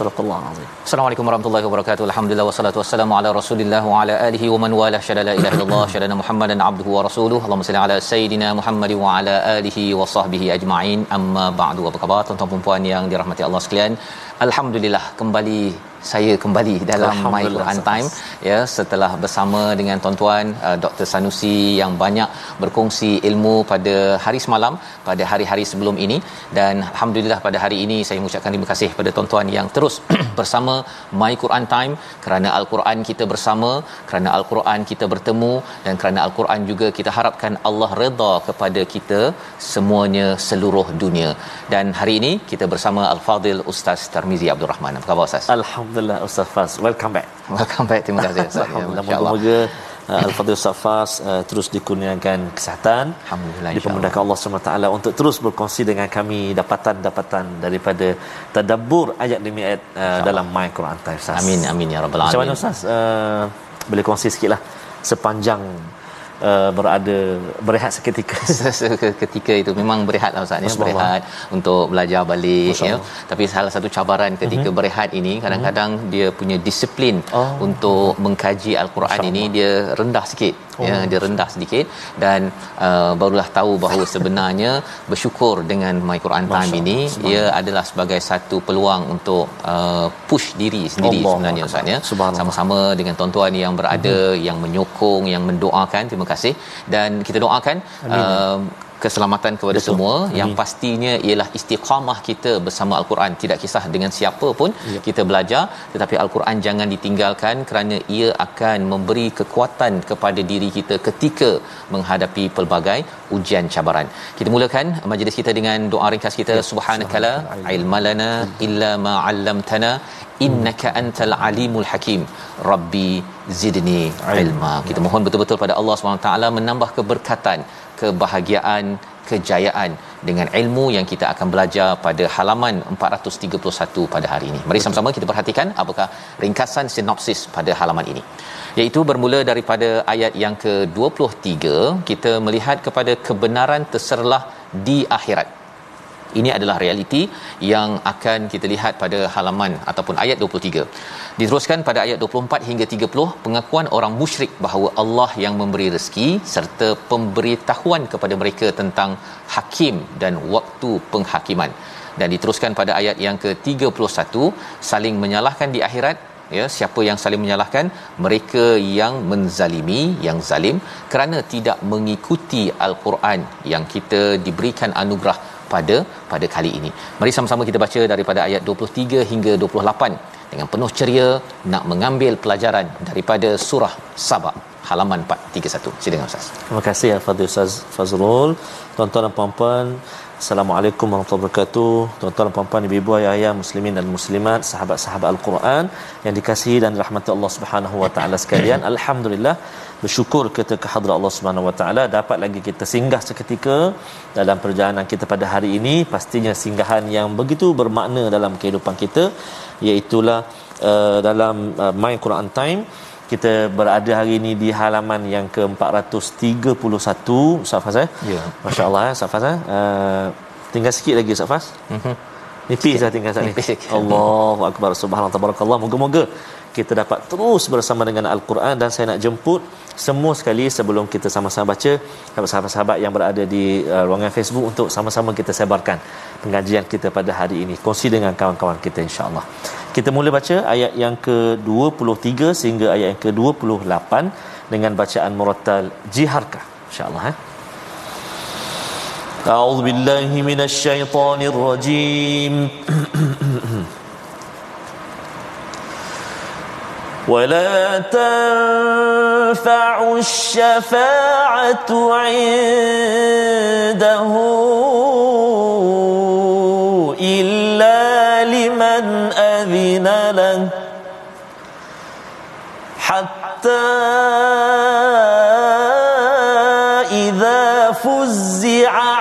Sadaqallah azim. Assalamualaikum warahmatullahi wabarakatuh. Alhamdulillah wassalatu wassalamu ala Rasulillah wa ala alihi wa man wala syada la ilaha illallah syada Muhammadan abduhu wa rasuluhu. Allahumma salli ala sayidina Muhammad wa ala alihi wa sahbihi ajma'in. Amma ba'du. Apa khabar tuan-tuan puan-puan yang dirahmati Allah sekalian? Alhamdulillah kembali saya kembali dalam My Quran Time. Ya setelah bersama dengan tuan-tuan uh, Dr Sanusi yang banyak berkongsi ilmu pada hari semalam pada hari-hari sebelum ini. Dan alhamdulillah pada hari ini saya mengucapkan terima kasih kepada tuan-tuan yang terus bersama My Quran Time. Kerana al-Quran kita bersama kerana al-Quran kita bertemu dan kerana al-Quran juga kita harapkan Allah redha kepada kita semuanya seluruh dunia. Dan hari ini kita bersama al-Fadil Ustaz Tarmizi Abdul Rahman. Apa khabar Ustaz? Alhamdulillah Ustaz Faz welcome back. Welcome back. Terima kasih Ustaz. Alhamdulillah moga-moga uh, Al-Fadhil Ustaz Faz uh, terus dikurniakan kesihatan. Alhamdulillah dipermudahkan Allah. SWT untuk terus berkongsi dengan kami dapatan-dapatan daripada tadabbur ayat demi ayat uh, dalam My Quran Time Ustaz. Amin amin ya rabbal alamin macam mana Ustaz? Uh, boleh kongsi sikitlah sepanjang uh, berada berehat seketika. Ketika itu memang berehat lah Ustaz ya. Berehat untuk belajar balik ya. Tapi salah satu cabaran ketika uh-huh. berehat ini kadang-kadang uh-huh. dia punya disiplin oh. untuk mengkaji al-Quran ini dia rendah sikit oh. ya dia rendah sedikit dan uh, barulah tahu bahawa sebenarnya bersyukur dengan My Quran Time ini. Ia adalah sebagai satu peluang untuk uh, push diri sendiri Allah. sebenarnya Ustaz ya. Sama-sama dengan tuan-tuan yang berada uh-huh. yang menyokong yang mendoakan. Terima kasih. Dan kita doakan uh, keselamatan kepada Betul. semua. Amin. yang pastinya ialah istiqamah kita bersama al-Quran. Tidak kisah dengan siapa pun ya. kita belajar. Tetapi al-Quran jangan ditinggalkan kerana ia akan memberi kekuatan kepada diri kita ketika menghadapi pelbagai ujian cabaran. Kita mulakan majlis kita dengan doa ringkas kita. Ya. subhanakala ilmalana illa ma 'allamtana innaka antal alimul hakim. Rabbi zidni ilma. Kita mohon betul-betul pada Allah SWT menambah keberkatan kebahagiaan kejayaan dengan ilmu yang kita akan belajar pada halaman 431 pada hari ini. Mari sama-sama kita perhatikan apakah ringkasan sinopsis pada halaman ini. Iaitu bermula daripada ayat yang ke-23 kita melihat kepada kebenaran terserlah di akhirat ini adalah realiti yang akan kita lihat pada halaman ataupun ayat 23. Diteruskan pada ayat 24 hingga 30 pengakuan orang musyrik bahawa Allah yang memberi rezeki serta pemberitahuan kepada mereka tentang hakim dan waktu penghakiman. Dan diteruskan pada ayat yang ke-31 saling menyalahkan di akhirat ya siapa yang saling menyalahkan mereka yang menzalimi yang zalim kerana tidak mengikuti al-Quran yang kita diberikan anugerah pada pada kali ini. Mari sama-sama kita baca daripada ayat 23 hingga 28 dengan penuh ceria nak mengambil pelajaran daripada surah Saba halaman 431. Silakan Ustaz. Terima kasih Al-Fadhil Ustaz Fazrul. Tuan-tuan dan puan-puan, Assalamualaikum warahmatullahi wabarakatuh. Tuan-tuan dan puan-puan, ibu-ibu, ayah-ayah, muslimin dan muslimat, sahabat-sahabat Al-Quran yang dikasihi dan dirahmati Allah Subhanahu wa taala sekalian. Alhamdulillah bersyukur kita ke hadrat Allah Subhanahu wa taala dapat lagi kita singgah seketika dalam perjalanan kita pada hari ini pastinya singgahan yang begitu bermakna dalam kehidupan kita iaitu uh, dalam uh, My Quran Time kita berada hari ini di halaman yang ke-431 Ustaz Faz eh? Ya. Masya-Allah eh Ustaz Faz eh? Uh, tinggal sikit lagi Ustaz Faz. Mhm. Nipis dah tinggal saat ni. Allahu akbar subhanallah tabarakallah. Moga-moga kita dapat terus bersama dengan al-Quran dan saya nak jemput semua sekali sebelum kita sama-sama baca sahabat-sahabat yang berada di uh, ruangan Facebook untuk sama-sama kita sebarkan pengajian kita pada hari ini kongsi dengan kawan-kawan kita insya-Allah. Kita mula baca ayat yang ke-23 sehingga ayat yang ke-28 dengan bacaan murattal jiharkah insya-Allah eh. أعوذ بالله من الشيطان الرجيم ولا تنفع الشفاعة عنده إلا لمن أذن له حتى قالوا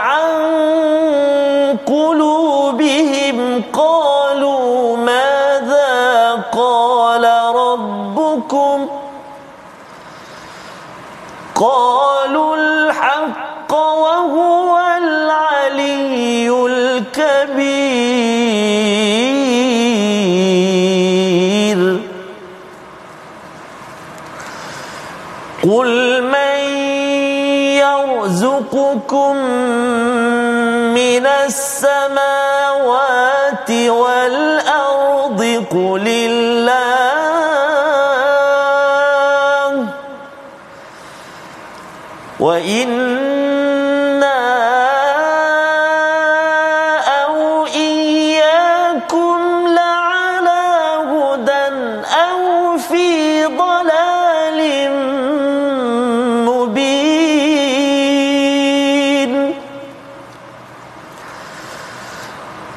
يرزقكم من السماوات والأرض قل الله. وإن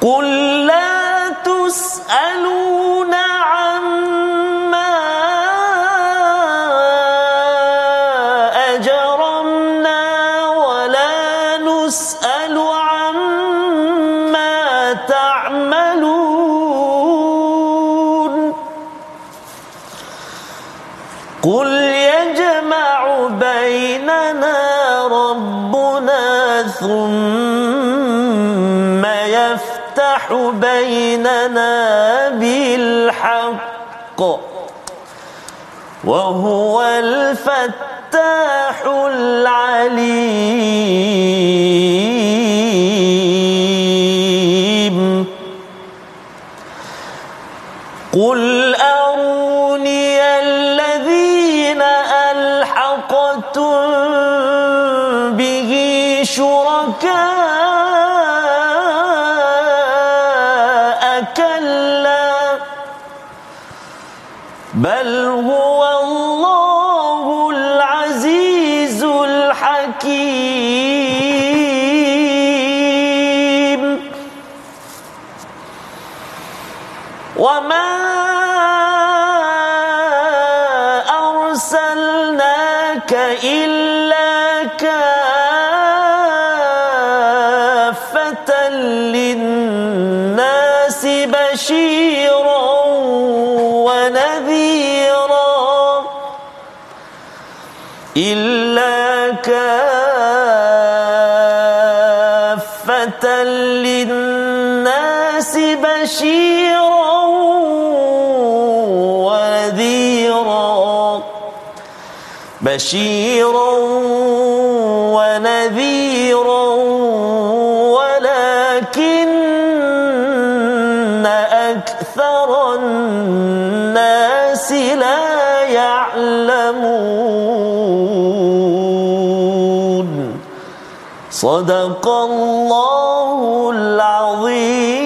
قل لا تسألون عما أجرمنا ولا نسأل عما تعملون. قل يجمع بيننا ربنا ثم بالحق وهو الفتاح العليم قل أروني أرسلناك إلا كافة للناس بشيرا إلا بشيرا ونذيرا ولكن أكثر الناس لا يعلمون صدق الله العظيم.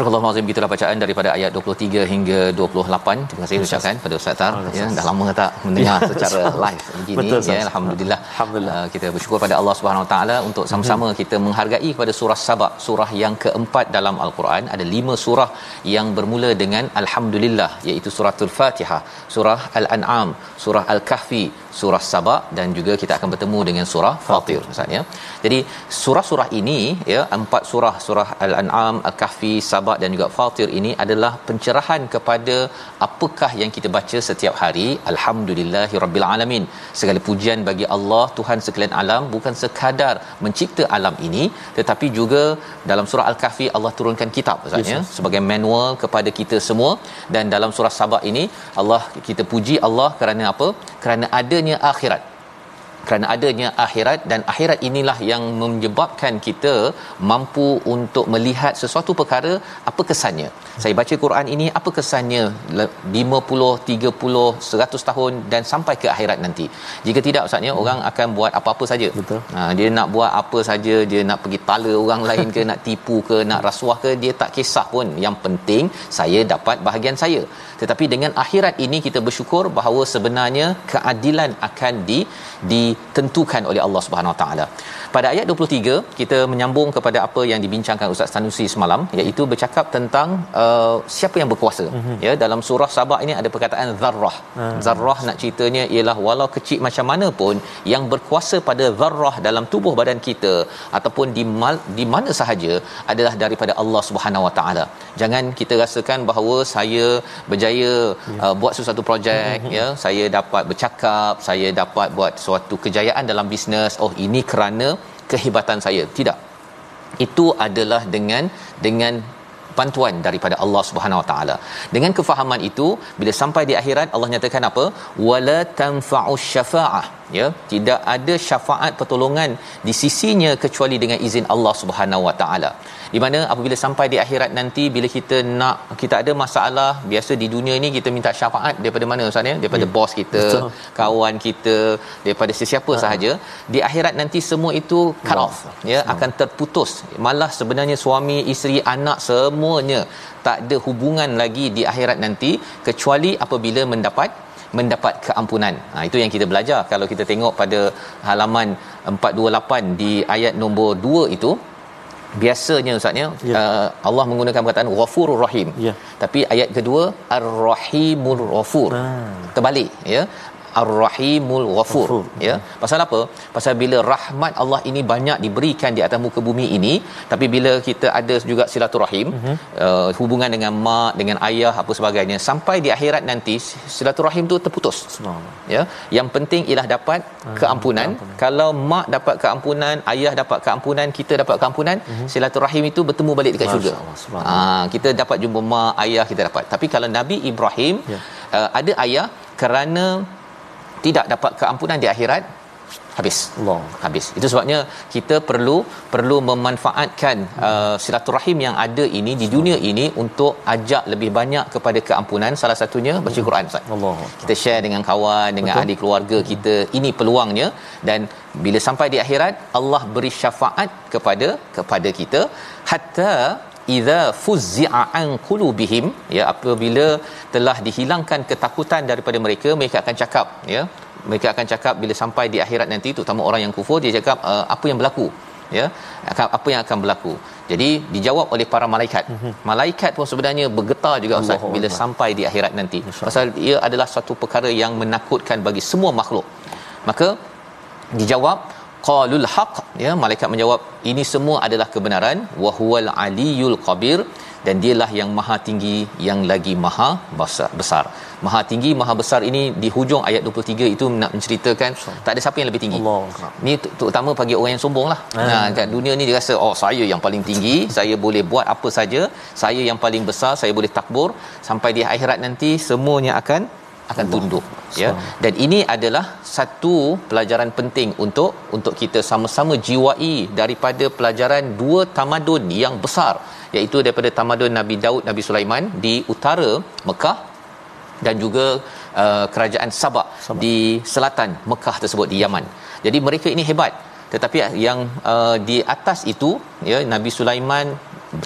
Surah Al-Azim gitulah bacaan daripada ayat 23 hingga 28. Terima kasih ucapkan pada Ustaz Tar ya dah lama tak mendengar secara live begini Betul, ya alhamdulillah. Alhamdulillah uh, kita bersyukur pada Allah Subhanahu Wa taala untuk sama-sama hmm. kita menghargai kepada surah Saba, surah yang keempat dalam Al-Quran. Ada lima surah yang bermula dengan alhamdulillah iaitu suratul Fatihah, surah Al-An'am, surah Al-Kahfi, surah Saba dan juga kita akan bertemu dengan surah Fatir Ustaz ya. Jadi surah-surah ini ya empat surah surah Al-An'am, Al-Kahfi, Saba Sabah dan juga Fatir ini adalah pencerahan kepada apakah yang kita baca setiap hari. Alhamdulillahirabbil alamin. Segala pujian bagi Allah Tuhan sekalian alam bukan sekadar mencipta alam ini tetapi juga dalam surah al-kahfi Allah turunkan kitab ustaz ya sebagai manual kepada kita semua. Dan dalam surah Sabah ini Allah kita puji Allah kerana apa? Kerana adanya akhirat kerana adanya akhirat dan akhirat inilah yang menyebabkan kita mampu untuk melihat sesuatu perkara apa kesannya? Saya baca Quran ini apa kesannya 50 30 100 tahun dan sampai ke akhirat nanti? Jika tidak ustaznya hmm. orang akan buat apa-apa saja. Betul. Ha, dia nak buat apa saja dia nak pergi tala orang lain ke nak tipu ke nak rasuah ke dia tak kisah pun. Yang penting saya dapat bahagian saya tetapi dengan akhirat ini kita bersyukur bahawa sebenarnya keadilan akan di ditentukan oleh Allah Subhanahu Wa Taala. Pada ayat 23 kita menyambung kepada apa yang dibincangkan Ustaz Tanusi semalam iaitu bercakap tentang uh, siapa yang berkuasa. Mm-hmm. Ya dalam surah Sabah ini ada perkataan zarrah. Mm. Zarrah nak ceritanya ialah walau kecil macam mana pun yang berkuasa pada zarrah dalam tubuh badan kita ataupun di mal, di mana sahaja adalah daripada Allah Subhanahu Wa Taala. Jangan kita rasakan bahawa saya berjaya yeah. uh, buat sesuatu projek mm-hmm. ya saya dapat bercakap, saya dapat buat suatu kejayaan dalam bisnes. Oh ini kerana kehebatan saya tidak itu adalah dengan dengan bantuan daripada Allah Subhanahu Wa Taala. Dengan kefahaman itu, bila sampai di akhirat Allah nyatakan apa? Wala tanfa'u syafaa'ah. Ya, tidak ada syafaat pertolongan di sisinya kecuali dengan izin Allah Subhanahu Wa Taala. Di mana apabila sampai di akhirat nanti bila kita nak kita ada masalah biasa di dunia ini kita minta syafaat daripada mana ustaz ya? Daripada ya. bos kita Betul. kawan kita daripada sesiapa uh sahaja. Di akhirat nanti semua itu cut off ya uh akan terputus. Malah sebenarnya suami isteri anak semuanya tak ada hubungan lagi di akhirat nanti kecuali apabila mendapat mendapat keampunan. Ha itu yang kita belajar kalau kita tengok pada halaman 428 di ayat nombor 2 itu biasanya ustaznya ya. uh, Allah menggunakan perkataan ghafurur rahim ya. tapi ayat kedua ar-rahimur ghafur ah. terbalik ya Ar-Rahimul Ghafur ya. Pasal apa? Pasal bila rahmat Allah ini banyak diberikan di atas muka bumi ini, tapi bila kita ada juga silaturahim, uh-huh. uh, hubungan dengan mak, dengan ayah apa sebagainya, sampai di akhirat nanti silaturahim tu terputus. Ya. Yang penting ialah dapat uh-huh. keampunan. Uh-huh. Kalau mak dapat keampunan, ayah dapat keampunan, kita dapat keampunan, uh-huh. silaturahim itu bertemu balik dekat syurga. Ha, kita dapat jumpa mak, ayah kita dapat. Tapi kalau Nabi Ibrahim yeah. uh, ada ayah kerana tidak dapat keampunan di akhirat habis. Allah. Habis. Itu sebabnya kita perlu perlu memanfaatkan uh, silaturahim yang ada ini di dunia ini untuk ajak lebih banyak kepada keampunan. Salah satunya baca Quran Ustaz. Allah kita share dengan kawan dengan Betul. ahli keluarga kita. Ini peluangnya. Dan bila sampai di akhirat Allah beri syafaat kepada kepada kita. Hatta idza fuzzi'a an qulubihim ya apabila telah dihilangkan ketakutan daripada mereka mereka akan cakap ya mereka akan cakap bila sampai di akhirat nanti terutama orang yang kufur dia cakap uh, apa yang berlaku? Ya apa yang akan berlaku? Jadi dijawab oleh para malaikat. Mm-hmm. malaikat pun sebenarnya bergetar juga Allah Ustaz bila Allah. sampai di akhirat nanti. Pasal ia adalah satu perkara yang menakutkan bagi semua makhluk. Maka dijawab qalul haq. Ya malaikat menjawab ini semua adalah kebenaran. Wa huwal aliyul qabir dan dialah yang maha tinggi yang lagi maha besar. Maha tinggi maha besar ini di hujung ayat 23 itu nak menceritakan tak ada siapa yang lebih tinggi. Allah ni terutama bagi orang yang sombong lah. Nah kat dunia ni dia rasa oh saya yang paling tinggi saya boleh buat apa saja. Saya yang paling besar saya boleh takbur. Sampai di akhirat nanti semuanya akan akan tunduk ya dan ini adalah satu pelajaran penting untuk untuk kita sama-sama jiwai daripada pelajaran dua tamadun yang besar iaitu daripada tamadun Nabi Daud Nabi Sulaiman di utara Mekah dan juga uh, kerajaan Sabak, Sabak di selatan Mekah tersebut di Yaman. Jadi mereka ini hebat. Tetapi yang uh, di atas itu ya Nabi Sulaiman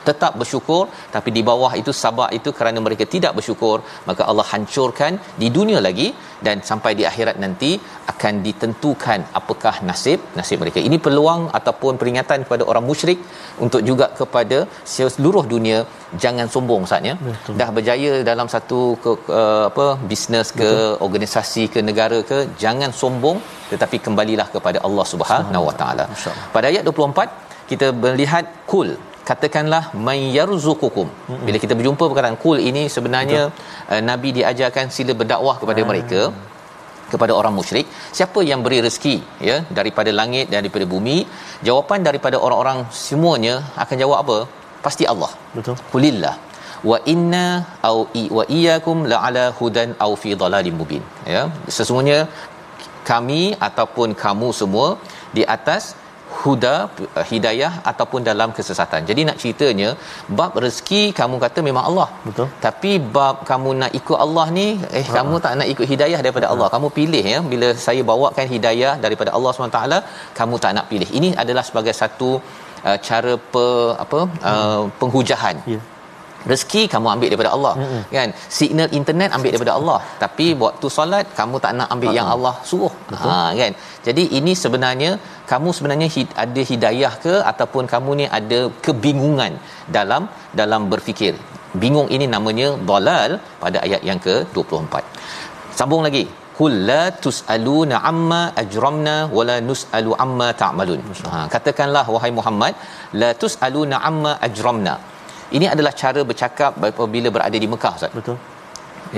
tetap bersyukur tapi di bawah itu sabak itu kerana mereka tidak bersyukur maka Allah hancurkan di dunia lagi dan sampai di akhirat nanti akan ditentukan apakah nasib nasib mereka. Ini peluang ataupun peringatan kepada orang musyrik untuk juga kepada seluruh dunia jangan sombong saatnya dah berjaya dalam satu ke, uh, apa bisnes ke Betul. organisasi ke negara ke jangan sombong tetapi kembalilah kepada Allah Subhanahu Wa Taala. Pada ayat 24 kita melihat kul katakanlah may yarzuqukum. Bila kita berjumpa perkataan kul ini sebenarnya uh, nabi diajarkan sila berdakwah kepada hmm. mereka kepada orang musyrik. Siapa yang beri rezeki ya daripada langit dan daripada bumi jawapan daripada orang-orang semuanya akan jawab apa? Pasti Allah. Betul. Kulillah. Wa inna au wa iyyakum la ala hudan au fi dhalalim mubin. Ya sesungguhnya kami ataupun kamu semua di atas huda uh, hidayah ataupun dalam kesesatan. Jadi nak ceritanya bab rezeki kamu kata memang Allah. Betul. Tapi bab kamu nak ikut Allah ni eh ha. kamu tak nak ikut hidayah daripada ha. Allah. Kamu pilih ya bila saya bawakan hidayah daripada Allah SWT kamu tak nak pilih. Ini adalah sebagai satu uh, cara pe, apa uh, penghujahan. Yeah rezeki kamu ambil daripada Allah mm-hmm. kan? Signal internet ambil daripada Allah. Tapi waktu solat kamu tak nak ambil uh-huh. yang Allah suruh. Betul. ha kan? Jadi ini sebenarnya kamu sebenarnya hid- ada hidayah ke? Ataupun kamu ni ada kebingungan dalam dalam berfikir. Bingung ini namanya dalal pada ayat yang ke-24 sambung lagi. Kul la tusaluna amma ajramna wala nusalu amma ta'malun. Ha katakanlah wahai Muhammad la tusaluna amma ajramna ini adalah cara bercakap apabila berada di Mekah Ustaz. Betul.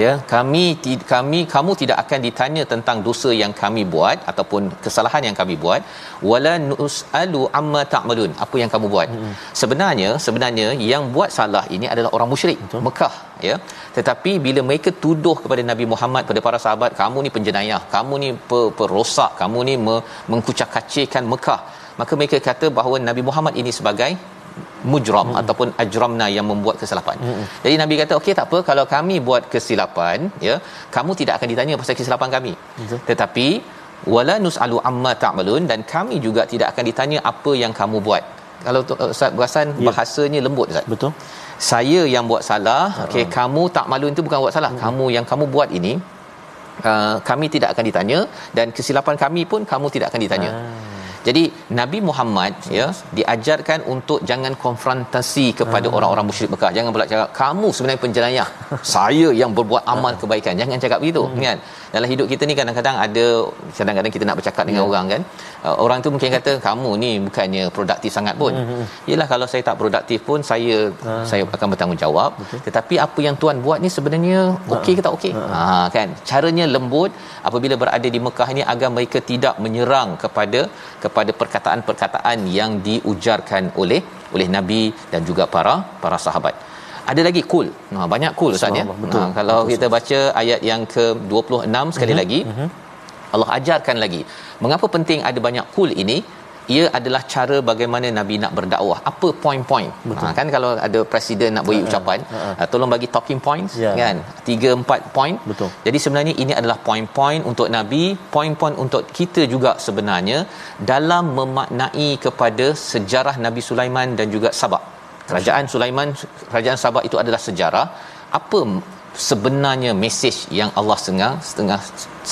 Ya, kami kami kamu tidak akan ditanya tentang dosa yang kami buat ataupun kesalahan yang kami buat wala nusalu amma ta'malun. Apa yang kamu buat? Hmm. Sebenarnya sebenarnya yang buat salah ini adalah orang musyrik Betul. Mekah, ya. Tetapi bila mereka tuduh kepada Nabi Muhammad pada para sahabat, kamu ni penjenayah, kamu ni perosak, kamu ni mengkucak-kacirkan Mekah. Maka mereka kata bahawa Nabi Muhammad ini sebagai mujram hmm. ataupun ajramna yang membuat kesilapan. Hmm. Jadi Nabi kata okey tak apa kalau kami buat kesilapan ya kamu tidak akan ditanya pasal kesilapan kami. Hmm. Tetapi wala nusalu amma ta'malun dan kami juga tidak akan ditanya apa yang kamu buat. Kalau uh, Ustaz berasan ya. bahasanya lembut Ustaz. Betul. Saya yang buat salah, okey uh kamu tak malu itu bukan buat salah. Hmm. Kamu yang kamu buat ini uh, kami tidak akan ditanya dan kesilapan kami pun kamu tidak akan ditanya. Uh. Jadi Nabi Muhammad ya diajarkan untuk jangan konfrontasi kepada hmm. orang-orang musyrik Mekah. Jangan pula cakap kamu sebenarnya penjenayah. saya yang berbuat amal hmm. kebaikan. Jangan cakap begitu hmm. kan. Dalam hidup kita ni kadang-kadang ada kadang-kadang kita nak bercakap dengan yeah. orang kan. Uh, orang tu mungkin kata kamu ni bukannya produktif sangat pun. Hmm. Yalah kalau saya tak produktif pun saya hmm. saya akan bertanggungjawab. Okay. Tetapi apa yang tuan buat ni sebenarnya okey ke tak okey? Hmm. Ha kan. Caranya lembut apabila berada di Mekah ni agar mereka tidak menyerang kepada kepada perkataan-perkataan yang diujarkan oleh oleh nabi dan juga para para sahabat ada lagi kul nah banyak kul ustaz ya? Nah, kalau betul, kita baca ayat yang ke-26 sekali uh-huh. lagi uh-huh. Allah ajarkan lagi mengapa penting ada banyak kul ini? Ia adalah cara bagaimana nabi nak berdakwah. Apa point-point? Ha, kan kalau ada presiden nak beri uh, ucapan uh, uh, uh. tolong bagi talking points yeah. kan? 3 4 point. Betul. Jadi sebenarnya ini adalah point-point untuk nabi point-point untuk kita juga sebenarnya dalam memaknai kepada sejarah nabi Sulaiman dan juga Sabak kerajaan Sulaiman kerajaan Sabak itu adalah sejarah apa sebenarnya mesej yang Allah setengah setengah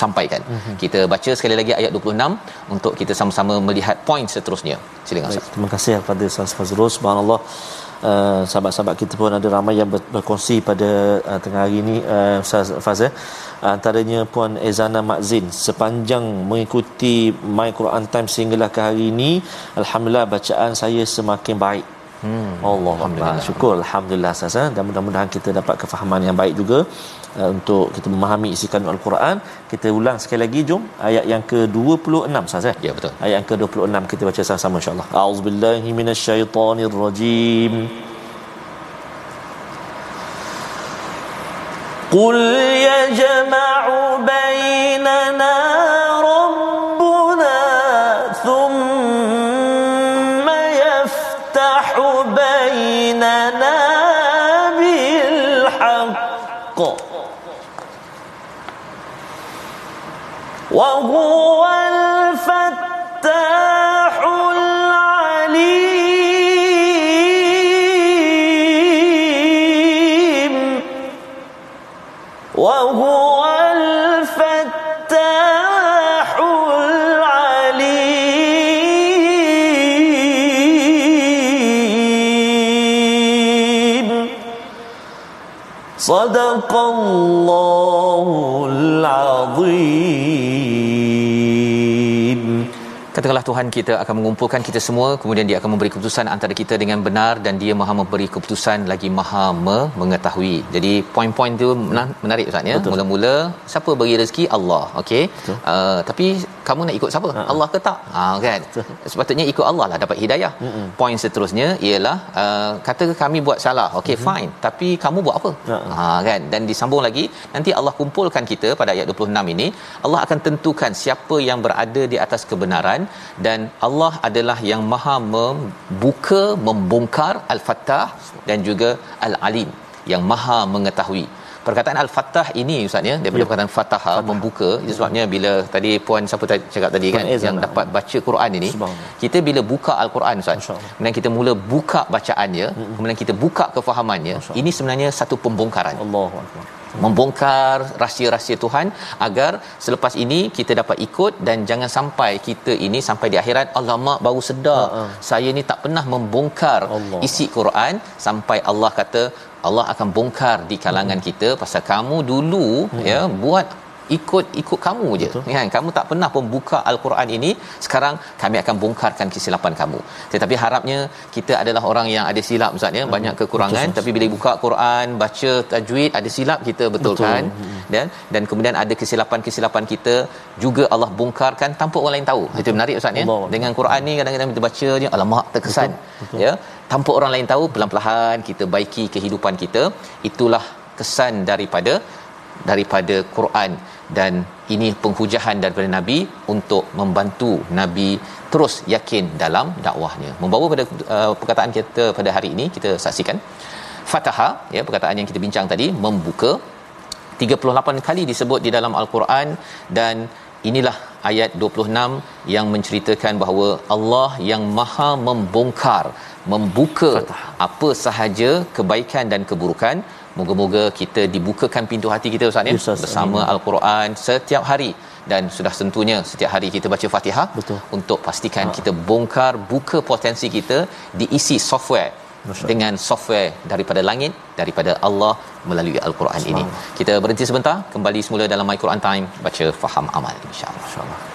sampaikan. Mm-hmm. Kita baca sekali lagi ayat 26 untuk kita sama-sama melihat poin seterusnya. Silakan Ustaz. Terima kasih kepada Ustaz Fazrul. Subhanallah. Uh, sahabat-sahabat kita pun ada ramai yang ber- berkongsi pada uh, tengah hari ini uh, Ustaz Fazrul. Uh, antaranya Puan Ezana Makzin sepanjang mengikuti My Quran Time sehinggalah ke hari ini alhamdulillah bacaan saya semakin baik Hmm. Allah Alhamdulillah. Syukur Alhamdulillah Sasa. Dan mudah-mudahan kita dapat kefahaman yang baik juga uh, untuk kita memahami isi kandung Al-Quran. Kita ulang sekali lagi jom ayat yang ke-26 Sasa. Ya betul. Ayat yang ke-26 kita baca sama-sama insya-Allah. A'udzubillahi minasyaitonirrajim. قل يجمع بيننا الله katakanlah Tuhan kita akan mengumpulkan kita semua kemudian dia akan memberi keputusan antara kita dengan benar dan dia maha memberi keputusan lagi maha mengetahui jadi poin-poin itu menarik Ustaz ya Betul. mula-mula siapa bagi rezeki Allah okey uh, tapi kamu nak ikut siapa uh-huh. Allah ke tak ha uh, kan Betul. sepatutnya ikut Allah lah dapat hidayah Mm-hmm. poin seterusnya ialah uh, kata kami buat salah okey mm-hmm. fine tapi kamu buat apa ha uh-huh. uh, kan dan disambung lagi nanti Allah kumpulkan kita pada ayat 26 ini Allah akan tentukan siapa yang berada di atas kebenaran dan Allah adalah yang maha membuka membongkar al-fattah dan juga al-alim yang maha mengetahui. Perkataan al-fattah ini ustaz ya daripada ya. perkataan fataha membuka itu sebabnya bila tadi puan siapa tadi cakap tadi kan Ezan yang dapat baca Quran ini kita bila buka al-Quran ustaz kemudian kita mula buka bacaannya kemudian kita buka kefahamannya ini sebenarnya satu pembongkaran. Allahu akbar membongkar rahsia-rahsia Tuhan agar selepas ini kita dapat ikut dan jangan sampai kita ini sampai di akhirat alamak baru sedar uh-uh. saya ni tak pernah membongkar Allah. isi Quran sampai Allah kata Allah akan bongkar di kalangan uh-huh. kita pasal kamu dulu uh-huh. ya buat ikut ikut kamu je Betul. kan kamu tak pernah membuka al-Quran ini sekarang kami akan bongkarkan kesilapan kamu tetapi harapnya kita adalah orang yang ada silap ustaz ya hmm. banyak kekurangan Betul. tapi bila buka Quran baca tajwid ada silap kita betul, Betul. kan hmm. dan dan kemudian ada kesilapan-kesilapan kita juga Allah bongkarkan tanpa orang lain tahu Betul. itu menarik ustaz ya dengan Quran ni kadang-kadang kita baca je alamak terkesan Betul. Betul. ya tanpa orang lain tahu pelan-pelan kita baiki kehidupan kita itulah kesan daripada daripada Quran dan ini penghujahan daripada nabi untuk membantu nabi terus yakin dalam dakwahnya. Membawa pada uh, perkataan kita pada hari ini kita saksikan. Fataha ya perkataan yang kita bincang tadi membuka. 38 kali disebut di dalam al-Quran dan inilah ayat 26 yang menceritakan bahawa Allah yang maha membongkar membuka Fatah. apa sahaja kebaikan dan keburukan Moga-moga kita dibukakan pintu hati kita Ustaz ya bersama Amin. Al-Quran setiap hari dan sudah tentunya setiap hari kita baca Fatihah Betul. untuk pastikan ha. kita bongkar buka potensi kita diisi software Masya. dengan software daripada langit daripada Allah melalui Al-Quran ini. Kita berhenti sebentar kembali semula dalam My Quran Time baca faham amal insya-Allah. Insya-Allah.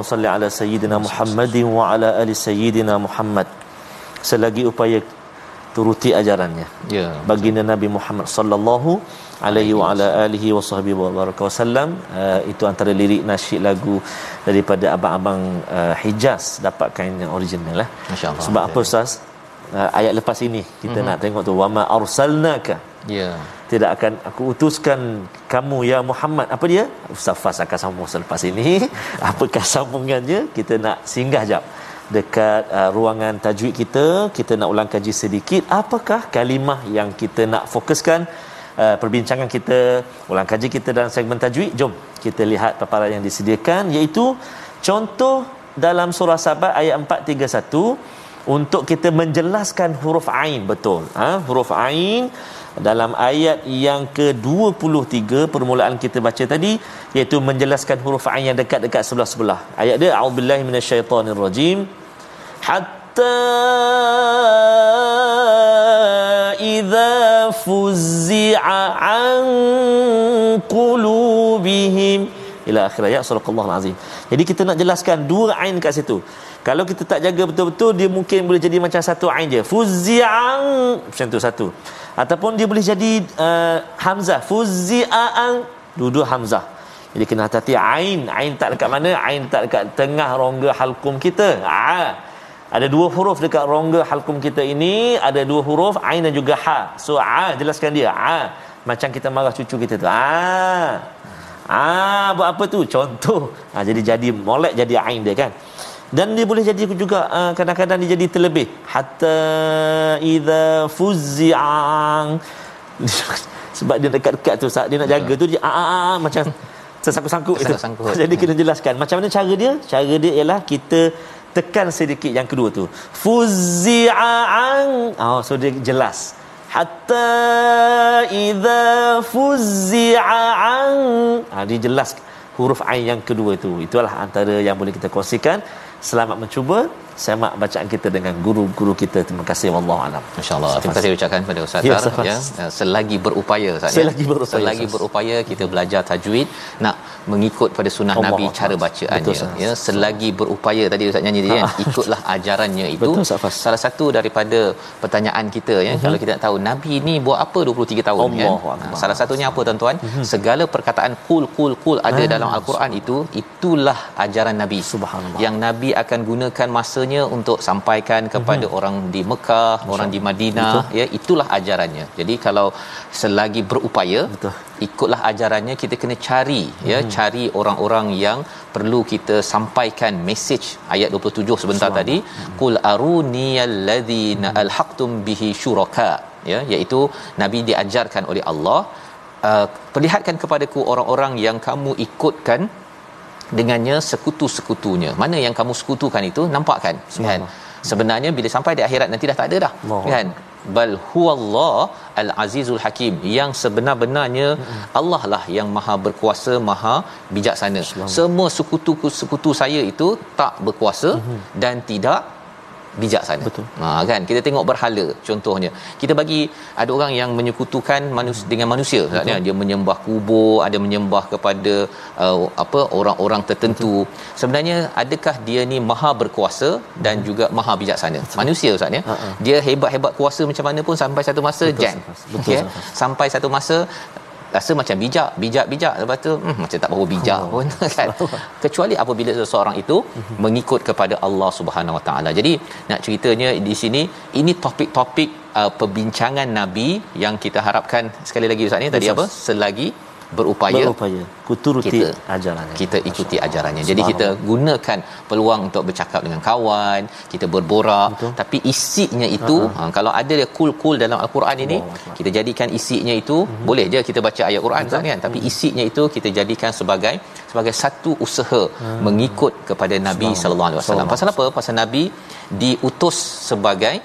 Allahumma salli ala sayyidina Muhammadin wa ala ali sayyidina Muhammad. Selagi upaya turuti ajarannya. Ya. Baginda Nabi Muhammad sallallahu alaihi wa ala alihi wa sahbihi wa baraka wasallam. Uh, itu antara lirik nasyid lagu daripada abang-abang uh, Hijaz dapatkan yang original lah. Masya-Allah. Sebab apa Ustaz? Uh, ayat lepas ini kita mm-hmm. nak tengok tu wama arsalnaka. Ya. Tidak akan aku utuskan kamu ya Muhammad. Apa dia? Ustaz Fas akan sambung selepas ini. Apakah sambungannya? Kita nak singgah jap dekat uh, ruangan tajwid kita. Kita nak ulang kaji sedikit. Apakah kalimah yang kita nak fokuskan? Uh, perbincangan kita ulang kaji kita dalam segmen tajwid. Jom kita lihat paparan yang disediakan iaitu contoh dalam surah Sabah ayat 431 untuk kita menjelaskan huruf ain betul. Ha? Huruf ain dalam ayat yang ke-23 permulaan kita baca tadi iaitu menjelaskan huruf ain yang dekat-dekat sebelah-sebelah. Ayat dia a'udzubillahi minasyaitonirrajim. Hatta idza fuzzi'a an qulubihim ila akhir ayat surah azim. Jadi kita nak jelaskan dua ain kat situ. Kalau kita tak jaga betul-betul dia mungkin boleh jadi macam satu ain je. Fuzzi'an macam tu satu. Ataupun dia boleh jadi uh, hamzah. Fuzi'an duduk hamzah. Jadi kena hati-hati ain. Ain tak dekat mana? Ain tak dekat tengah rongga halkum kita. Ah ada dua huruf dekat rongga halkum kita ini ada dua huruf ain dan juga ha. So a jelaskan dia. A macam kita marah cucu kita tu. A a buat apa tu contoh ha, jadi jadi molek jadi ain dia kan dan dia boleh jadi juga uh, kadang-kadang dia jadi terlebih hatta idza fuzzi'an sebab dia dekat-dekat tu saat dia nak jaga tu dia a a macam tersangkut-sangkut itu. Jadi kena jelaskan macam mana cara dia? Cara dia ialah kita tekan sedikit yang kedua tu. Fuzzi'an. Oh, so dia jelas. Hatta idza fuzzi'an. Ah, dia jelas huruf ain yang kedua tu. Itulah antara yang boleh kita kongsikan. Selamat mencuba. Semak bacaan kita dengan guru-guru kita. Terima kasih. Wallahu alam. Insyaallah. Terima kasih ucapkan pada ustaz ya, ya. Selagi berupaya ustaz ya. selagi berupaya selagi berupaya kita belajar tajwid nak mengikut pada sunnah Allah nabi Allah. cara bacaannya Betul, ya. Selagi berupaya tadi ustaz nyanyi tadi kan ikutlah ajarannya itu. Betul, salah satu daripada pertanyaan kita ya. Uh-huh. kalau kita nak tahu nabi ni buat apa 23 tahun Allah kan Allah. salah satunya apa tuan-tuan? Uh-huh. segala perkataan kul kul kul ada uh-huh. dalam al-Quran itu itulah ajaran nabi. Subhanallah. Yang nabi akan gunakan masa ajaranya untuk sampaikan kepada mm-hmm. orang di Mekah, Masya. orang di Madinah Betul. ya itulah ajarannya. Jadi kalau selagi berupaya Betul. ikutlah ajarannya kita kena cari mm-hmm. ya mhm. cari orang-orang yang perlu kita sampaikan message ayat 27 sebentar Suara. tadi mm-hmm. qul aruniyalladzina mm-hmm. alhaqtum bihi syuraka ya iaitu nabi diajarkan oleh Allah uh, perlihatkan kepadaku orang-orang yang kamu ikutkan dengannya sekutu-sekutunya. Mana yang kamu sekutukan itu nampak kan? Kan? Sebenarnya bila sampai di akhirat nanti dah tak ada dah. Allah. Kan? Bal huwallah al-azizul hakim yang sebenar-benarnya Allah lah yang maha berkuasa, maha bijaksana. Semua sekutu-sekutu saya itu tak berkuasa dan tidak bijaksana. Betul. Ha kan kita tengok berhala contohnya. Kita bagi ada orang yang menyekutukan manusia dengan manusia maksudnya dia menyembah kubur, ada menyembah kepada uh, apa orang-orang tertentu. Betul. Sebenarnya adakah dia ni maha berkuasa dan hmm. juga maha bijaksana? Betul. Manusia ustaz ya. Uh-huh. Dia hebat-hebat kuasa macam mana pun sampai satu masa jam. Betul. Okay? Sampai satu masa rasa macam bijak bijak bijak. Lepas tu hmm, macam tak berapa bijak oh. pun kan? Kecuali apabila seseorang itu mm-hmm. mengikut kepada Allah Subhanahu Wa Taala. Jadi nak ceritanya di sini ini topik-topik uh, perbincangan nabi yang kita harapkan sekali lagi ustaz ni. Tadi apa? Selagi berupaya berupaya. Kuturuti kita, ajarannya. kita ikuti ajarannya. Jadi kita gunakan peluang untuk bercakap dengan kawan kita berborak. Betul. tapi isinya itu ha, kalau ada dia cool-cool dalam al-Quran ini oh, kita jadikan isinya itu uh-huh. boleh je kita baca ayat Quran Betul. kan? Tapi uh-huh. isinya itu kita jadikan sebagai sebagai satu usaha uh-huh. mengikut kepada Nabi sallallahu alaihi wasallam. Pasal apa? Pasal Nabi diutus sebagai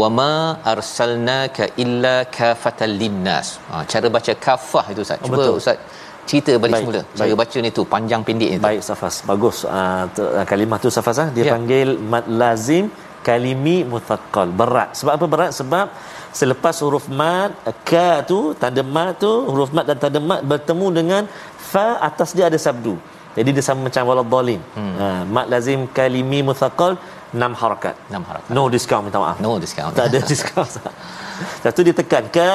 wama arsalnaka illa kafatan linnas. Ha, cara baca kafah itu ustaz. Cuba oh, ustaz cerita balik baik, semula. cara baik. baca ni tu panjang pendek ni baik safas. Bagus. Uh, kalimah tu safas ah dia ya. panggil mad lazim kalimi muthaqqal berat. Sebab apa berat? Sebab selepas huruf mad ka tu tanda mad tu huruf mad dan tanda mad bertemu dengan fa atas dia ada sabdu. Jadi dia sama macam waladhdallin hmm. uh, mad lazim kalimi muthaqqal 6 harakat. 6 harakat. No discount minta maaf. No discount. Tak ada discount. Satu dia tekan kafatan.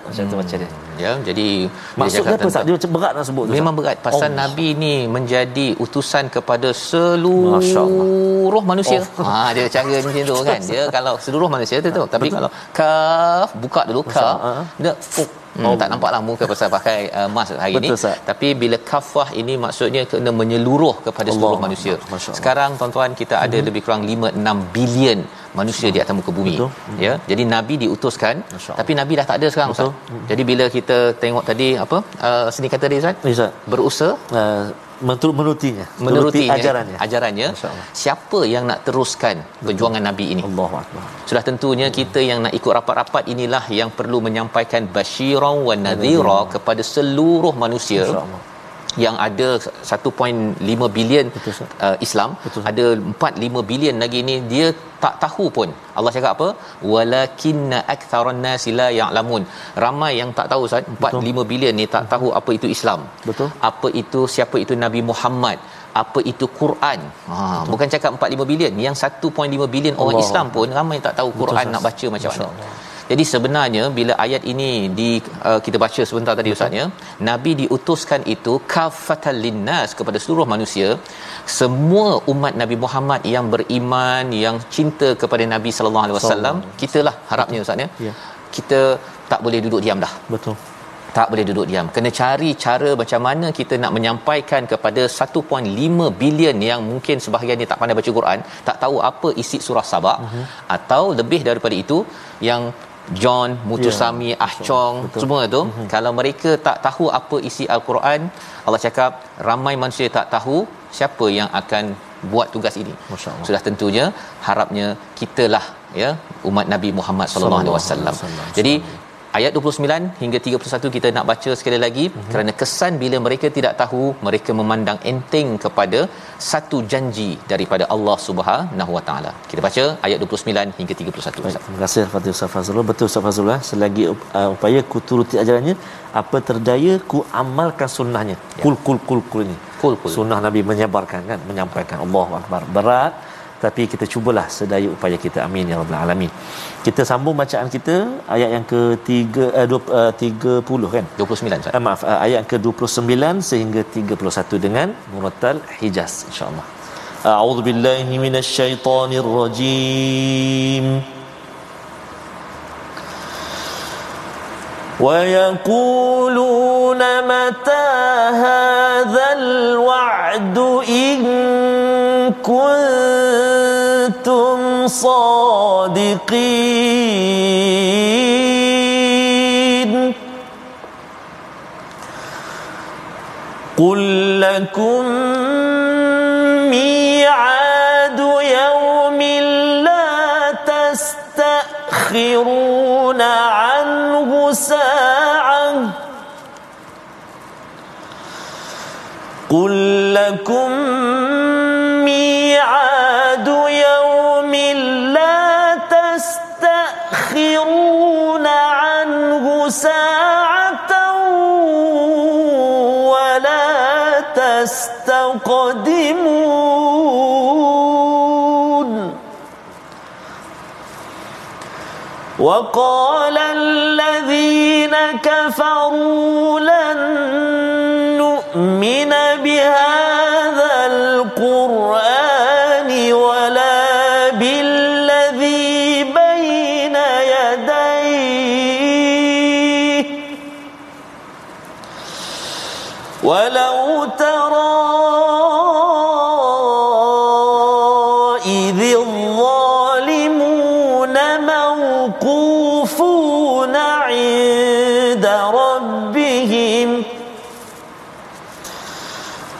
Macam tu macam dia. Ya, jadi maksud dia apa Sat? Dia macam berat nak sebut tu. Memang berat pasal oh. Nabi ni menjadi utusan kepada seluruh manusia. Oh. Ha dia cara macam tu kan. Dia kalau seluruh manusia tu tu. Tapi kalau kaf buka dulu kaf. Ha. Dia fuk Hmm, oh. tak nampaklah muka pasal pakai uh, mask hari Betul, ini sah. tapi bila kafah ini maksudnya kena menyeluruh kepada Allah. seluruh manusia sekarang tuan-tuan kita ada hmm. lebih kurang 5 6 bilion manusia di atas muka bumi Betul. ya jadi nabi diutuskan tapi nabi dah tak ada sekarang Betul. ustaz hmm. jadi bila kita tengok tadi apa uh, sini kata dia ustaz ustaz berusaha uh, menurutinya. Menuruti ajarannya. ajarannya siapa yang nak teruskan perjuangan nabi ini? Allahuakbar sudah tentunya kita yang nak ikut rapat-rapat inilah yang perlu menyampaikan basyiran wa nadhira kepada seluruh manusia yang ada 1.5 bilion uh, Islam. Betul. ada 4 5 bilion lagi ni dia tak tahu pun. Allah cakap apa? Walakinna aktharan nasi la ya'lamun. Ramai yang tak tahu Ustaz. 4 5 bilion ni tak tahu apa itu Islam. Betul. apa itu siapa itu Nabi Muhammad? Apa itu Quran? Ha Betul. bukan cakap 4 5 bilion. Yang 1.5 bilion orang Allah. Islam pun ramai tak tahu Quran Betul, nak baca macam mana Jadi sebenarnya bila ayat ini di uh, kita baca sebentar tadi ustaz ya, nabi diutuskan itu kafatal linnas kepada seluruh manusia. Semua umat Nabi Muhammad yang beriman, yang cinta kepada Nabi sallallahu alaihi wasallam, kitalah harapnya ustaz ya. ya. Kita tak boleh duduk diam dah. Betul tak boleh duduk diam kena cari cara macam mana kita nak menyampaikan kepada 1.5 bilion yang mungkin sebahagiannya tak pandai baca Quran tak tahu apa isi surah Sabah uh-huh. atau lebih daripada itu yang John, Mutusami, yeah. Ah Chong Betul. semua tu uh-huh. kalau mereka tak tahu apa isi al-Quran Allah cakap ramai manusia tak tahu siapa yang akan buat tugas ini sudah tentunya harapnya kitalah ya umat Nabi Muhammad sallallahu alaihi wasallam jadi ayat 29 hingga 31 kita nak baca sekali lagi mm-hmm. kerana kesan bila mereka tidak tahu mereka memandang enteng kepada satu janji daripada Allah Subhanahu Wa Taala. Kita baca ayat 29 hingga 31. Baik, terima kasih Fatih Ustaz Fazrul. Betul Ustaz Fazrul eh? selagi uh, upaya ku turuti ajarannya apa terdaya ku amalkan sunnahnya. Ya. Kul kul kul kul ini. Kul kul. Sunnah Nabi menyebarkan kan menyampaikan Allahu Akbar. Berat tapi kita cubalah sedaya upaya kita amin ya rabbal alamin kita sambung bacaan kita ayat yang ke-3 uh, 30 kan 29 uh, maaf uh, ayat ke-29 sehingga 31 dengan murattal hijaz insyaallah a'udzu billahi minasyaitonir rajim ويقولون متى هذا الوعد إن كنتم صادقين. قل لكم ميعاد يوم لا تستأخرون عنه ساعة. قل لكم وقال الذين كفروا لن نؤمن بهذا القرآن ولا بالذي بين يديه. ولو ترى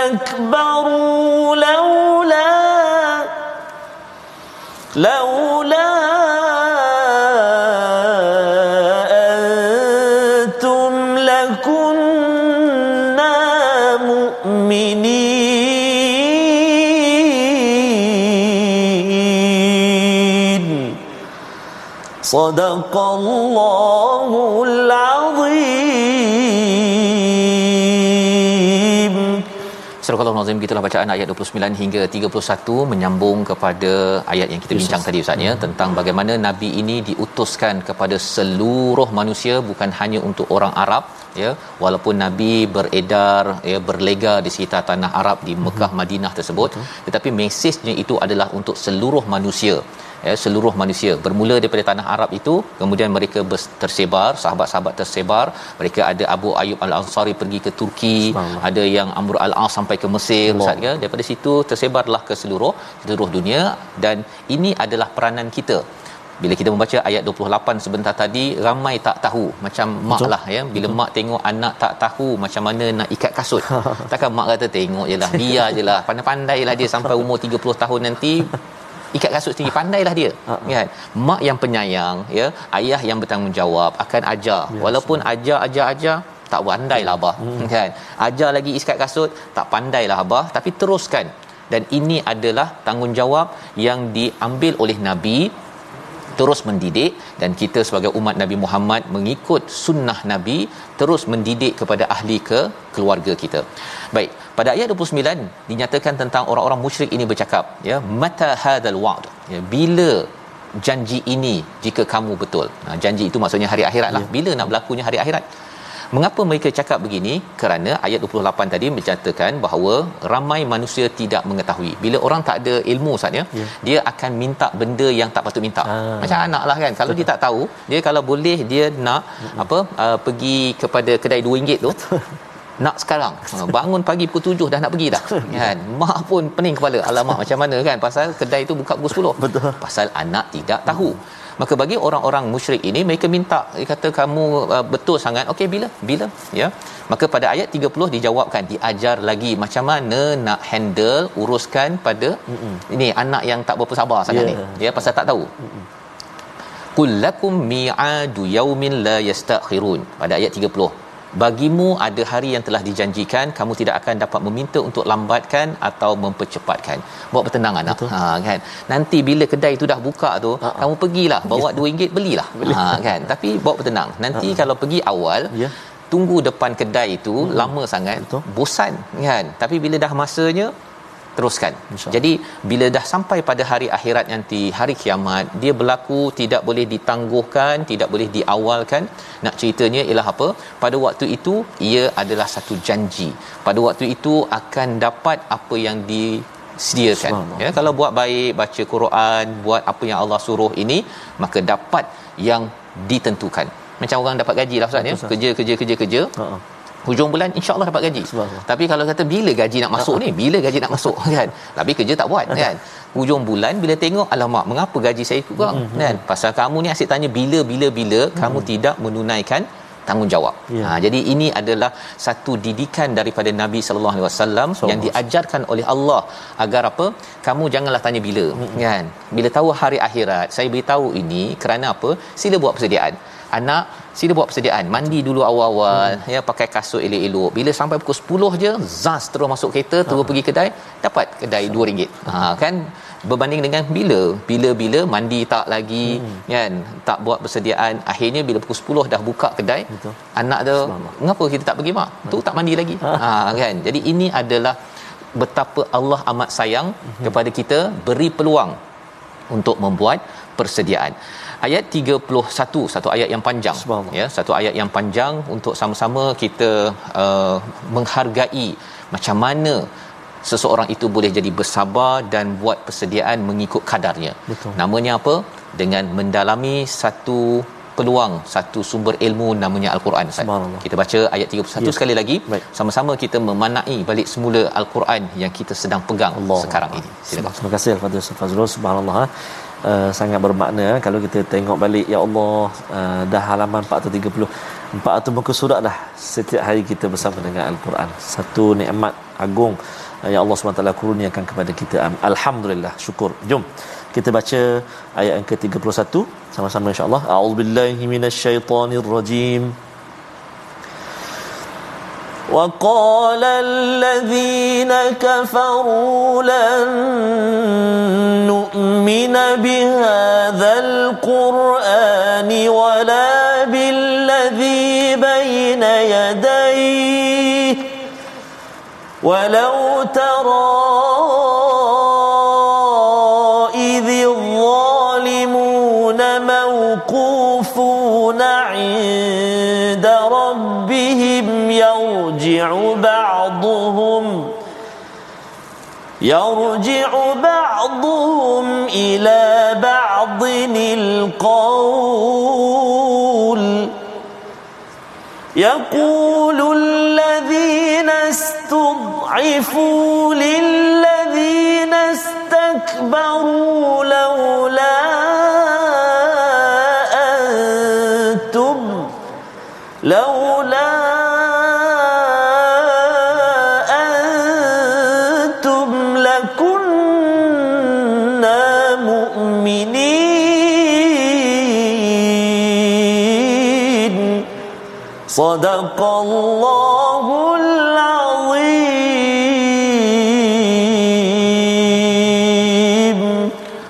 استكبروا لولا لولا أنتم لكنا مؤمنين صدق الله Al-Nazim gitulah bacaan ayat 29 hingga 31 menyambung kepada ayat yang kita bincang yes. tadi Ustaz ya hmm. tentang bagaimana nabi ini diutuskan kepada seluruh manusia bukan hanya untuk orang Arab ya. Walaupun nabi beredar ya berlega di sekitar tanah Arab di Mekah hmm. Madinah tersebut Betul. tetapi mesejnya itu adalah untuk seluruh manusia ya seluruh manusia. Bermula daripada tanah Arab itu kemudian mereka tersebar sahabat-sahabat tersebar. Mereka ada Abu Ayyub Al-Ansari pergi ke Turki ada yang Amr Al-As sampai ke Mesir Ustaz ya. Daripada situ tersebarlah ke seluruh seluruh dunia. Dan ini adalah peranan kita bila kita membaca ayat 28 sebentar tadi ramai tak tahu macam mak lah ya bila Betul. mak tengok anak tak tahu macam mana nak ikat kasut takkan mak kata tengok je lah biar je lah pandai-pandai lah dia sampai umur 30 tahun nanti ikat kasut tinggi pandailah dia uh-huh. kan mak yang penyayang ya ayah yang bertanggungjawab akan ajar yes. walaupun ajar ajar ajar tak pandailah abah hmm. kan ajar lagi ikat kasut tak pandailah abah tapi teruskan dan ini adalah tanggungjawab yang diambil oleh nabi terus mendidik dan kita sebagai umat Nabi Muhammad mengikut sunnah Nabi terus mendidik kepada ahli ke keluarga kita. Baik, pada ayat 29 dinyatakan tentang orang-orang musyrik ini bercakap ya mata hadzal wa'd ya bila janji ini jika kamu betul. Nah, janji itu maksudnya hari akhirat lah. Ya. Bila nak berlakunya hari akhirat? Mengapa mereka cakap begini? Kerana ayat 28 tadi mencatatkan bahawa ramai manusia tidak mengetahui. Bila orang tak ada ilmu Ustaz ya, yeah. dia akan minta benda yang tak patut minta. Ah. Macam anak lah kan. Kalau dia tak tahu, dia kalau boleh dia nak mm-hmm. apa uh, pergi kepada kedai RM2 tu. nak sekarang bangun pagi pukul 7 dah nak pergi dah kan mak pun pening kepala alamak macam mana kan pasal kedai tu buka pukul 10 betul pasal anak tidak tahu hmm maka bagi orang-orang musyrik ini mereka minta dia kata kamu uh, betul sangat. Okey bila? Bila? Ya. Maka pada ayat 30 dijawabkan diajar lagi macam mana nak handle uruskan pada Mm-mm. ini anak yang tak berapa sabar sangat yeah. ni. Ya. Pasal tak tahu. Kullakum mi'adu yaumin la yastakhirun. Pada ayat 30 bagimu ada hari yang telah dijanjikan kamu tidak akan dapat meminta untuk lambatkan atau mempercepatkan bawa bertenang anak Betul. ha kan nanti bila kedai tu dah buka tu Ha-ha. kamu pergilah bawa ya. RM2 belilah Beli. ha kan tapi bawa bertenang nanti Ha-ha. kalau pergi awal ya tunggu depan kedai itu hmm. lama sangat Betul. bosan kan tapi bila dah masanya teruskan. Jadi bila dah sampai pada hari akhirat nanti, hari kiamat, dia berlaku tidak boleh ditangguhkan, tidak boleh diawalkan. Nak ceritanya ialah apa? Pada waktu itu ia adalah satu janji. Pada waktu itu akan dapat apa yang disediakan. Ya, kalau buat baik, baca Quran, buat apa yang Allah suruh ini, maka dapat yang ditentukan. Macam orang dapat gaji lah Ustaz ya. Kerja kerja kerja kerja. Uh-huh hujung bulan insyaallah dapat gaji tapi kalau kata bila gaji nak masuk ni bila gaji nak masuk kan tapi kerja tak buat kan hujung bulan bila tengok alamak mengapa gaji saya kurang mm-hmm. kan pasal kamu ni asyik tanya bila bila bila mm-hmm. kamu tidak menunaikan tanggungjawab. Yeah. Ha jadi ini adalah satu didikan daripada Nabi sallallahu alaihi wasallam yang diajarkan oleh Allah agar apa? Kamu janganlah tanya bila mm-hmm. kan. Bila tahu hari akhirat, saya beritahu ini kerana apa? Sila buat persediaan anak sila buat persediaan mandi dulu awal-awal hmm. ya pakai kasut elok-elok bila sampai pukul 10 je zas terus masuk kereta terus ha. pergi kedai dapat kedai RM2 ha kan berbanding dengan bila bila-bila mandi tak lagi hmm. kan tak buat persediaan akhirnya bila pukul 10 dah buka kedai Betul. anak tu mengapa kita tak pergi mak tu tak mandi lagi ha. ha kan jadi ini adalah betapa Allah amat sayang hmm. kepada kita beri peluang untuk membuat persediaan ayat 31 satu ayat yang panjang ya satu ayat yang panjang untuk sama-sama kita uh, menghargai macam mana seseorang itu boleh jadi bersabar dan buat persediaan mengikut kadarnya Betul. namanya apa dengan mendalami satu peluang satu sumber ilmu namanya al-Quran Kita baca ayat 31 ya. sekali lagi Baik. sama-sama kita memanai balik semula al-Quran yang kita sedang pegang Allah. sekarang ini. Silakan. Terima kasih kepada Ustaz Fazrul subhanallah. Uh, sangat bermakna eh. kalau kita tengok balik ya Allah uh, dah halaman 430 400 muka surat dah setiap hari kita bersama dengan al-Quran. Satu nikmat agung uh, yang Allah SWT kurniakan kepada kita. Alhamdulillah syukur. Jom kita baca ayat yang ke-31 sama-sama insya-Allah a'udzubillahi minasyaitonirrajim وقال الذين كفروا لن نؤمن بهذا القرآن ولا بالذي بين يديه. ولو ترى يرجع بعضهم يرجع بعضهم إلى بعض القول. يقول الذين استضعفوا للذين استكبروا لولا Sadaqallahul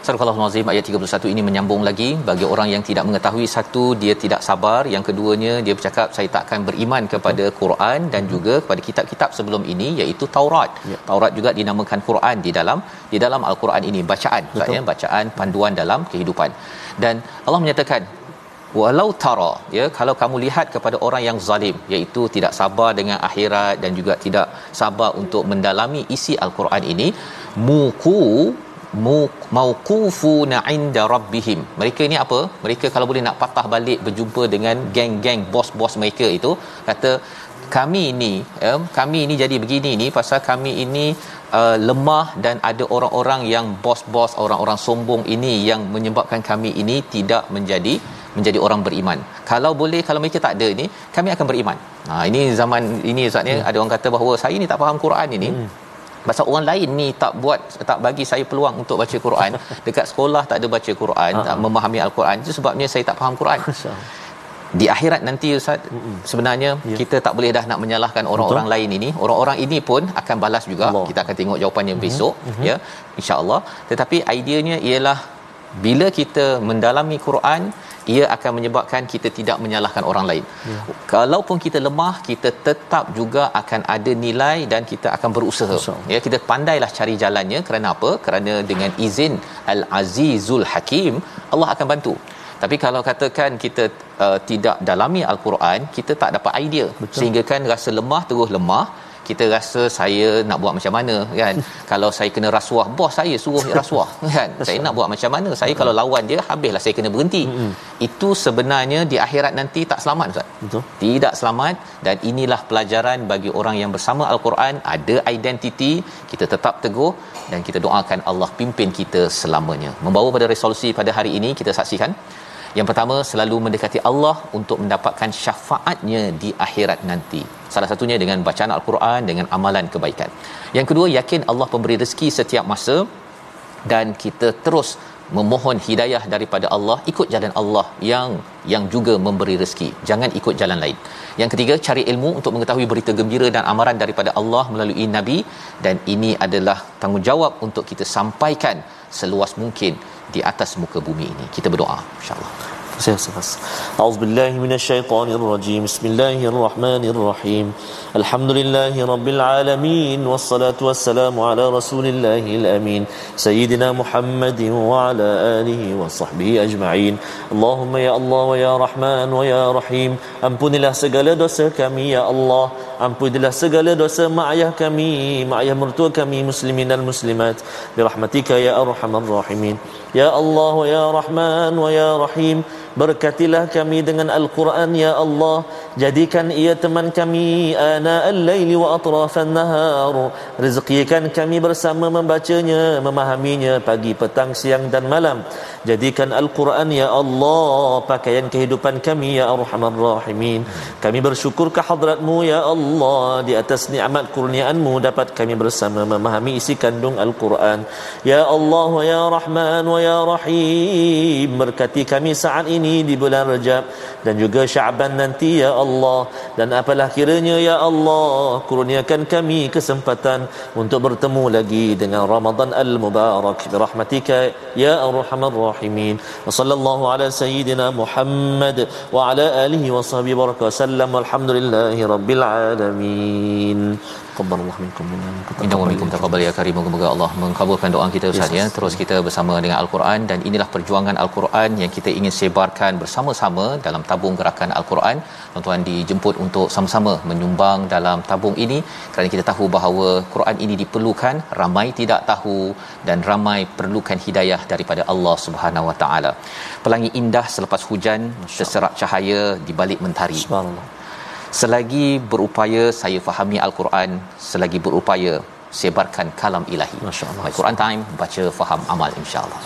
Surah Al-Azim ayat 31 ini menyambung lagi bagi orang yang tidak mengetahui satu dia tidak sabar yang keduanya dia bercakap saya tak akan beriman kepada Quran dan juga kepada kitab-kitab sebelum ini iaitu Taurat. Ya. Taurat juga dinamakan Quran di dalam di dalam Al-Quran ini bacaan maksudnya bacaan panduan dalam kehidupan. Dan Allah menyatakan walau tara ya kalau kamu lihat kepada orang yang zalim iaitu tidak sabar dengan akhirat dan juga tidak sabar untuk mendalami isi al-Quran ini muku mauqufuna inda rabbihim. Mereka ni apa? Mereka kalau boleh nak patah balik berjumpa dengan geng-geng bos-bos mereka itu kata kami ini ya, kami ini jadi begini ni pasal kami ini uh, lemah dan ada orang-orang yang bos-bos orang-orang sombong ini yang menyebabkan kami ini tidak menjadi menjadi orang beriman. Kalau boleh kalau mereka tak ada ini, kami akan beriman. Ha ini zaman ini ustaz ni hmm. ada orang kata bahawa saya ni tak faham Quran ini. Hmm. Pasal orang lain ni tak buat tak bagi saya peluang untuk baca Quran. Dekat sekolah tak ada baca Quran, tak ah. memahami al-Quran. Itu sebabnya saya tak faham Quran. Di akhirat nanti ustaz sebenarnya ya. kita tak boleh dah nak menyalahkan orang-orang lain ini. Orang-orang ini pun akan balas juga. Allah. Kita akan tengok jawapannya uh-huh. besok uh-huh. ya insya-Allah. Tetapi ideanya ialah bila kita mendalami Quran ia akan menyebabkan kita tidak menyalahkan orang lain. Ya. Kalaupun kita lemah, kita tetap juga akan ada nilai dan kita akan berusaha. So. Ya, kita pandailah cari jalannya kerana apa? Kerana dengan izin Al-Azizul Hakim, Allah akan bantu. Tapi kalau katakan kita uh, tidak dalami al-Quran, kita tak dapat idea. Betul. Sehingga kan rasa lemah terus lemah, kita rasa saya nak buat macam mana kan? Kalau saya kena rasuah bos saya suruh rasuah kan? Saya nak buat macam mana? Saya kalau lawan dia habislah saya kena berhenti. Mm-hmm. itu sebenarnya di akhirat nanti tak selamat ustaz. Betul. Tidak selamat. Dan inilah pelajaran bagi orang yang bersama al-Quran ada identiti kita tetap teguh dan kita doakan Allah pimpin kita selamanya. Membawa pada resolusi pada hari ini kita saksikan yang pertama selalu mendekati Allah untuk mendapatkan syafaatnya di akhirat nanti. Salah satunya dengan bacaan al-Quran dengan amalan kebaikan. Yang kedua yakin Allah pemberi rezeki setiap masa dan kita terus memohon hidayah daripada Allah ikut jalan Allah yang yang juga memberi rezeki jangan ikut jalan lain yang ketiga cari ilmu untuk mengetahui berita gembira dan amaran daripada Allah melalui nabi dan ini adalah tanggungjawab untuk kita sampaikan seluas mungkin di atas muka bumi ini. Kita berdoa insya-Allah. Saya sefas. Auzubillahi minasyaitonir rajim. Bismillahirrahmanirrahim. Alhamdulillahi rabbil alamin wassalatu wassalamu ala rasulillahil amin sayyidina Muhammadin wa ala alihi wa sahbihi ajma'in. Allahumma ya Allah wa ya Rahman wa ya Rahim, ampunilah segala dosa kami ya Allah. Ampunilah segala dosa mak ayah kami, mak ayah mertua kami muslimin dan muslimat. Birahmatika ya arhamar rahimin. Ya Allah ya Rahman wa ya Rahim Berkatilah kami dengan Al-Quran Ya Allah. Jadikan ia teman kami Ana al-layli wa atrafan nahar. Rizqikan kami bersama membacanya Memahaminya pagi, petang, siang dan malam. Jadikan Al-Quran Ya Allah Pakaian kehidupan kami Ya Arhamar Rahimin. Kami bersyukur ke hadratmu Ya Allah. Di atas ni'mat kurniaanmu Dapat kami bersama memahami isi kandung Al-Quran. Ya Allah Ya Rahman wa Ya Rahim. Berkati kami saat ini di bulan Rajab dan juga Syaban nanti ya Allah. Dan apalah kiranya ya Allah kurniakan kami kesempatan untuk bertemu lagi dengan Ramadan al-Mubarak. Bi rahmatika ya arhamar rahimin. Wa sallallahu ala sayyidina Muhammad wa ala alihi wa sahbihi baraka sallam. Alhamdulillahi rabbil alamin. Taqabbalallahu minkum. Minna wa minkum taqabbal ya karim. Moga Allah mengabulkan doa kita Ustaz ya. Terus kita bersama dengan al-Quran dan inilah perjuangan al-Quran yang kita ingin sebarkan bersama-sama dalam tabung gerakan al-Quran. Tuan-tuan dijemput untuk sama-sama menyumbang dalam tabung ini kerana kita tahu bahawa Quran ini diperlukan ramai tidak tahu dan ramai perlukan hidayah daripada Allah Subhanahu Wa Taala. Pelangi indah selepas hujan terserak cahaya di balik mentari. Subhanallah. Selagi berupaya saya fahami al-Quran selagi berupaya sebarkan kalam ilahi. Masyaallah. Quran time baca faham amal insyaallah